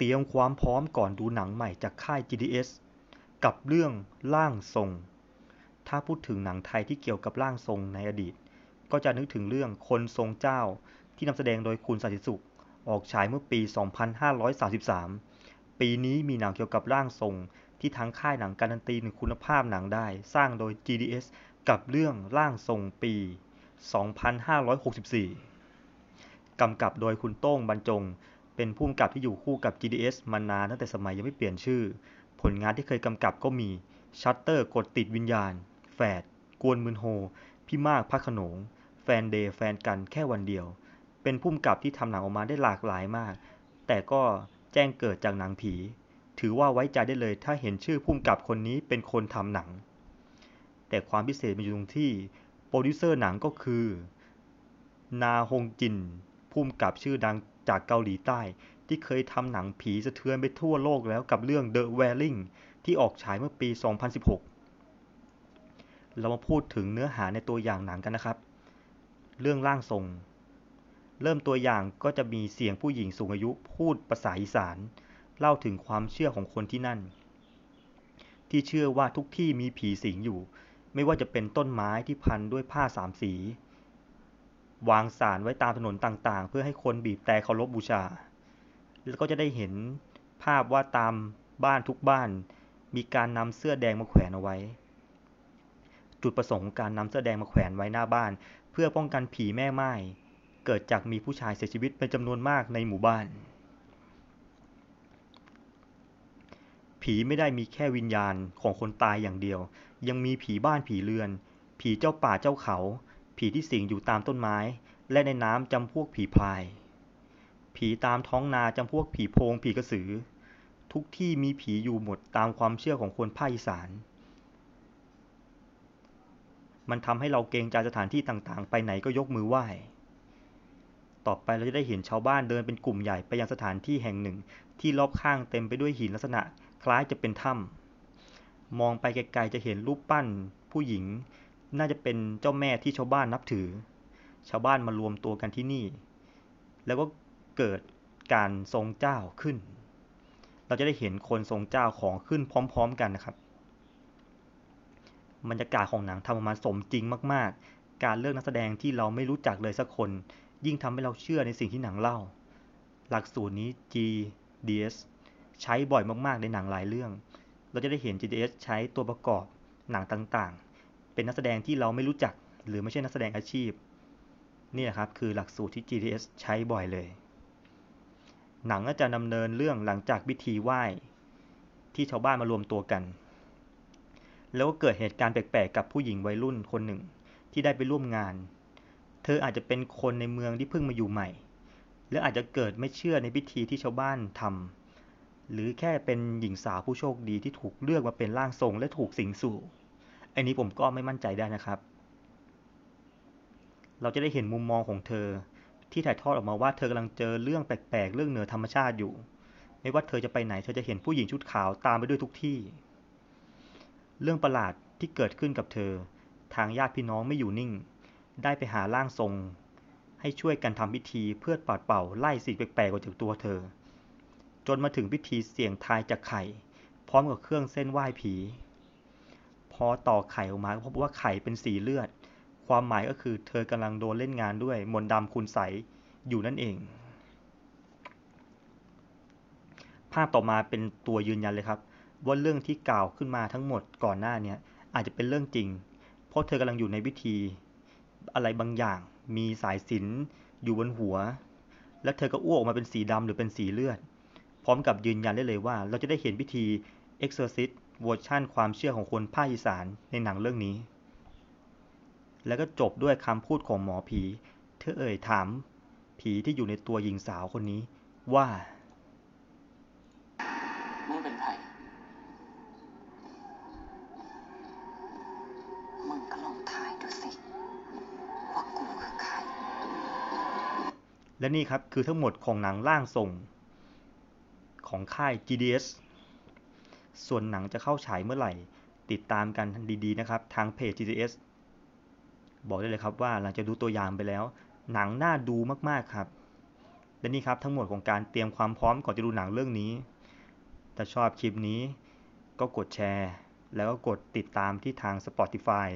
เตรียมความพร้อมก่อนดูหนังใหม่จากค่าย GDS กับเรื่องร่างทรง ถ้าพูดถึงหนังไทยที่เกี่ยวกับร่างทรงในอดีต ก็จะนึกถึงเรื่องคนทรงเจ้าที่นำแสดงโดยคุณสันติสุข ออกฉายเมื่อปี 2533 ปีนี้มีหนังเกี่ยวกับร่างทรง ที่ทั้งค่ายหนังการันตีถึงคุณภาพหนังได้ สร้างโดย GDS กับเรื่องร่างทรงปี 2564 กำกับโดยคุณโต้งบรรจง เป็นผู้กำกับที่อยู่คู่กับ GDH มานานตั้งแต่สมัยยังไม่เปลี่ยนชื่อ ผลงานที่เคยกำกับก็มีชัตเตอร์กดติดวิญญาณ แฝดกวนมืนโฮ พี่มากพระโขนง แฟนเดย์แฟนกันแค่วันเดียว เป็นผู้กำกับที่ทำหนังออกมาได้หลากหลายมาก แต่ก็แจ้งเกิดจากหนังผี ถือว่าไว้ใจได้เลยถ้าเห็นชื่อผู้กำกับคนนี้เป็นคนทำหนัง แต่ความพิเศษมันอยู่ตรงที่โปรดิวเซอร์หนังก็คือ นาฮงจินผู้กำกับชื่อดัง จากเกาหลีใต้ ที่เคยทำหนังผีสะเทือนไปทั่วโลกแล้วกับเรื่อง The Wailing ที่ออกฉายเมื่อปี 2016 เรามาพูดถึงเนื้อหาในตัวอย่างหนังกันนะครับ เรื่องร่างทรง เริ่มตัวอย่างก็จะมีเสียงผู้หญิงสูงอายุพูดภาษาอีสาน เล่าถึงความเชื่อของคนที่นั่น ที่เชื่อว่าทุกที่มีผีสิงอยู่ ไม่ว่าจะเป็นต้นไม้ที่พันด้วยผ้าสามสี วางสารไว้ตามถนนต่างๆ เพื่อให้คนบีบแต่เคารพบบูชา แล้วก็จะได้เห็นภาพว่าตามบ้านทุกบ้าน มีการนำเสื้อแดงมาแขวนเอาไว้ จุดประสงค์ของการนำเสื้อแดงมาแขวนไว้หน้าบ้าน เพื่อป้องกันผีแม่ไม้เกิดจากมีผู้ชายเสียชีวิตเป็นจำนวนมากในหมู่บ้าน ผีไม่ได้มีแค่วิญญาณของคนตายอย่างเดียว ยังมีผีบ้านผีเรือน ผีเจ้าป่าเจ้าเขา ผีที่สิงอยู่ตามต้นไม้ และในน้ำจำพวกผีพราย ผีตามท้องนาจำพวกผีโพงผีกระสือ ทุกที่มีผีอยู่หมดตามความเชื่อของคนภาคอีสาน มันทำให้เราเกรงใจสถานที่ต่างๆ ไปไหนก็ยกมือไหว้ต่อไปเราจะได้เห็นชาวบ้านเดินเป็นกลุ่มใหญ่ไปยังสถานที่แห่งหนึ่ง ที่รอบข้างเต็มไปด้วยหินลักษณะคล้ายจะเป็นถ้ำมองไปไกลๆจะเห็นรูปปั้น ผู้หญิง น่าจะเป็นเจ้าแม่ที่ชาวบ้านนับถือ ชาวบ้านมารวมตัวกันที่นี่ แล้วก็เกิดการทรงเจ้าขึ้น เราจะได้เห็นคนทรงเจ้าของขึ้นพร้อม ๆ กันนะครับบรรยากาศของหนังทำออกมาสมจริงมาก ๆ การเลือกนักแสดงที่เราไม่รู้จักเลยสักคน ยิ่งทำให้เราเชื่อในสิ่งที่หนังเล่า หลักสูตรนี้ GDS ใช้บ่อยมาก ๆ ในหนังหลายเรื่อง เราจะได้เห็น GDS ใช้ตัวประกอบหนังต่าง ๆ เป็นนักแสดงที่เราไม่รู้จัก หรือไม่ใช่นักแสดงอาชีพ นี่แหละครับคือหลักสูตรที่ GDS ใช้บ่อยเลย หนังก็จะดำเนินเรื่องหลังจากพิธีไหว้ที่ชาวบ้านมารวมตัวกัน แล้วก็เกิดเหตุการณ์แปลกๆ กับผู้หญิงวัยรุ่นคนหนึ่งที่ได้ไปร่วมงาน เธออาจจะเป็นคนในเมืองที่เพิ่งมาอยู่ใหม่ หรืออาจจะเกิดไม่เชื่อในพิธีที่ชาวบ้านทำหรือแค่เป็นหญิงสาวผู้โชคดีที่ถูกเลือกมาเป็นร่างทรงและถูกสิงสู่ อันนี้ผมก็ไม่มั่นใจได้นะครับ เราจะได้เห็นมุมมองของเธอ ที่ถ่ายทอดออกมาว่าเธอกำลังเจอเรื่องแปลกๆ เรื่องเหนือธรรมชาติอยู่ ไม่ว่าเธอจะไปไหน เธอจะเห็นผู้หญิงชุดขาวตามไปด้วยทุกที่ เรื่องประหลาดที่เกิดขึ้นกับเธอ ทางญาติพี่น้องไม่อยู่นิ่ง ได้ไปหาร่างทรง ให้ช่วยกันทำพิธีเพื่อปัดเป่าไล่สิ่งแปลกๆออกจากตัวเธอ จนมาถึงพิธีเสี่ยงทายจากไข่ พร้อมกับเครื่องเส้นไหว้ผี อต่อไข่ออกมาก็พบว่าไข่เป็นสีเลือด ความหมายก็คือเธอกำลังโดนเล่นงานด้วย มนต์ดำคุณใสอยู่นั่นเอง ภาพต่อมาเป็นตัวยืนยันเลยครับ ว่าเรื่องที่กล่าวขึ้นมาทั้งหมดก่อนหน้าเนี้ยอาจจะเป็นเรื่องจริง เพราะเธอกำลังอยู่ในพิธีอะไรบางอย่าง มีสายสิญจน์อยู่บนหัว และเธอก็อ้วกออกมาเป็นสีดำหรือเป็นสีเลือด พร้อมกับยืนยันได้เลยว่า เราจะได้เห็นพิธี Exorcist เวอร์ชั่นความเชื่อของคนภาคอีสานในหนังเรื่องนี้ แล้วก็จบด้วยคำพูดของหมอผี เธอเอ่ยถามผีที่อยู่ในตัวหญิงสาวคนนี้ว่ามึงเป็นไผมึงก็ลองทายดูสิ ว่ากูคือใคร และนี่ครับคือทั้งหมดของหนังร่างทรงของค่าย GDS ส่วนหนังจะเข้าฉายเมื่อไหร่ ติดตามกันดีๆนะครับ ทางเพจ GDS บอกได้เลยครับว่าหลังจากดูตัวอย่างไปแล้ว หนังน่าดูมากๆครับ และนี่ครับทั้งหมดของการเตรียมความพร้อมก่อนจะดูหนังเรื่องนี้ ถ้าชอบคลิปนี้ก็กดแชร์ แล้วก็กดติดตามที่ทาง Spotify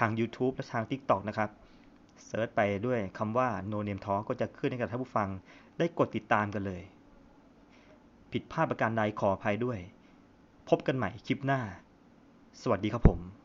ทาง YouTube และทาง TikTok นะครับเซิร์ชไปด้วยคำว่า No Name Talk ก็จะขึ้นให้กับท่านผู้ฟัง ได้กดติดตามกันเลย ผิดพลาดประการใดขออภัยด้วย พบกันใหม่คลิปหน้า สวัสดีครับผม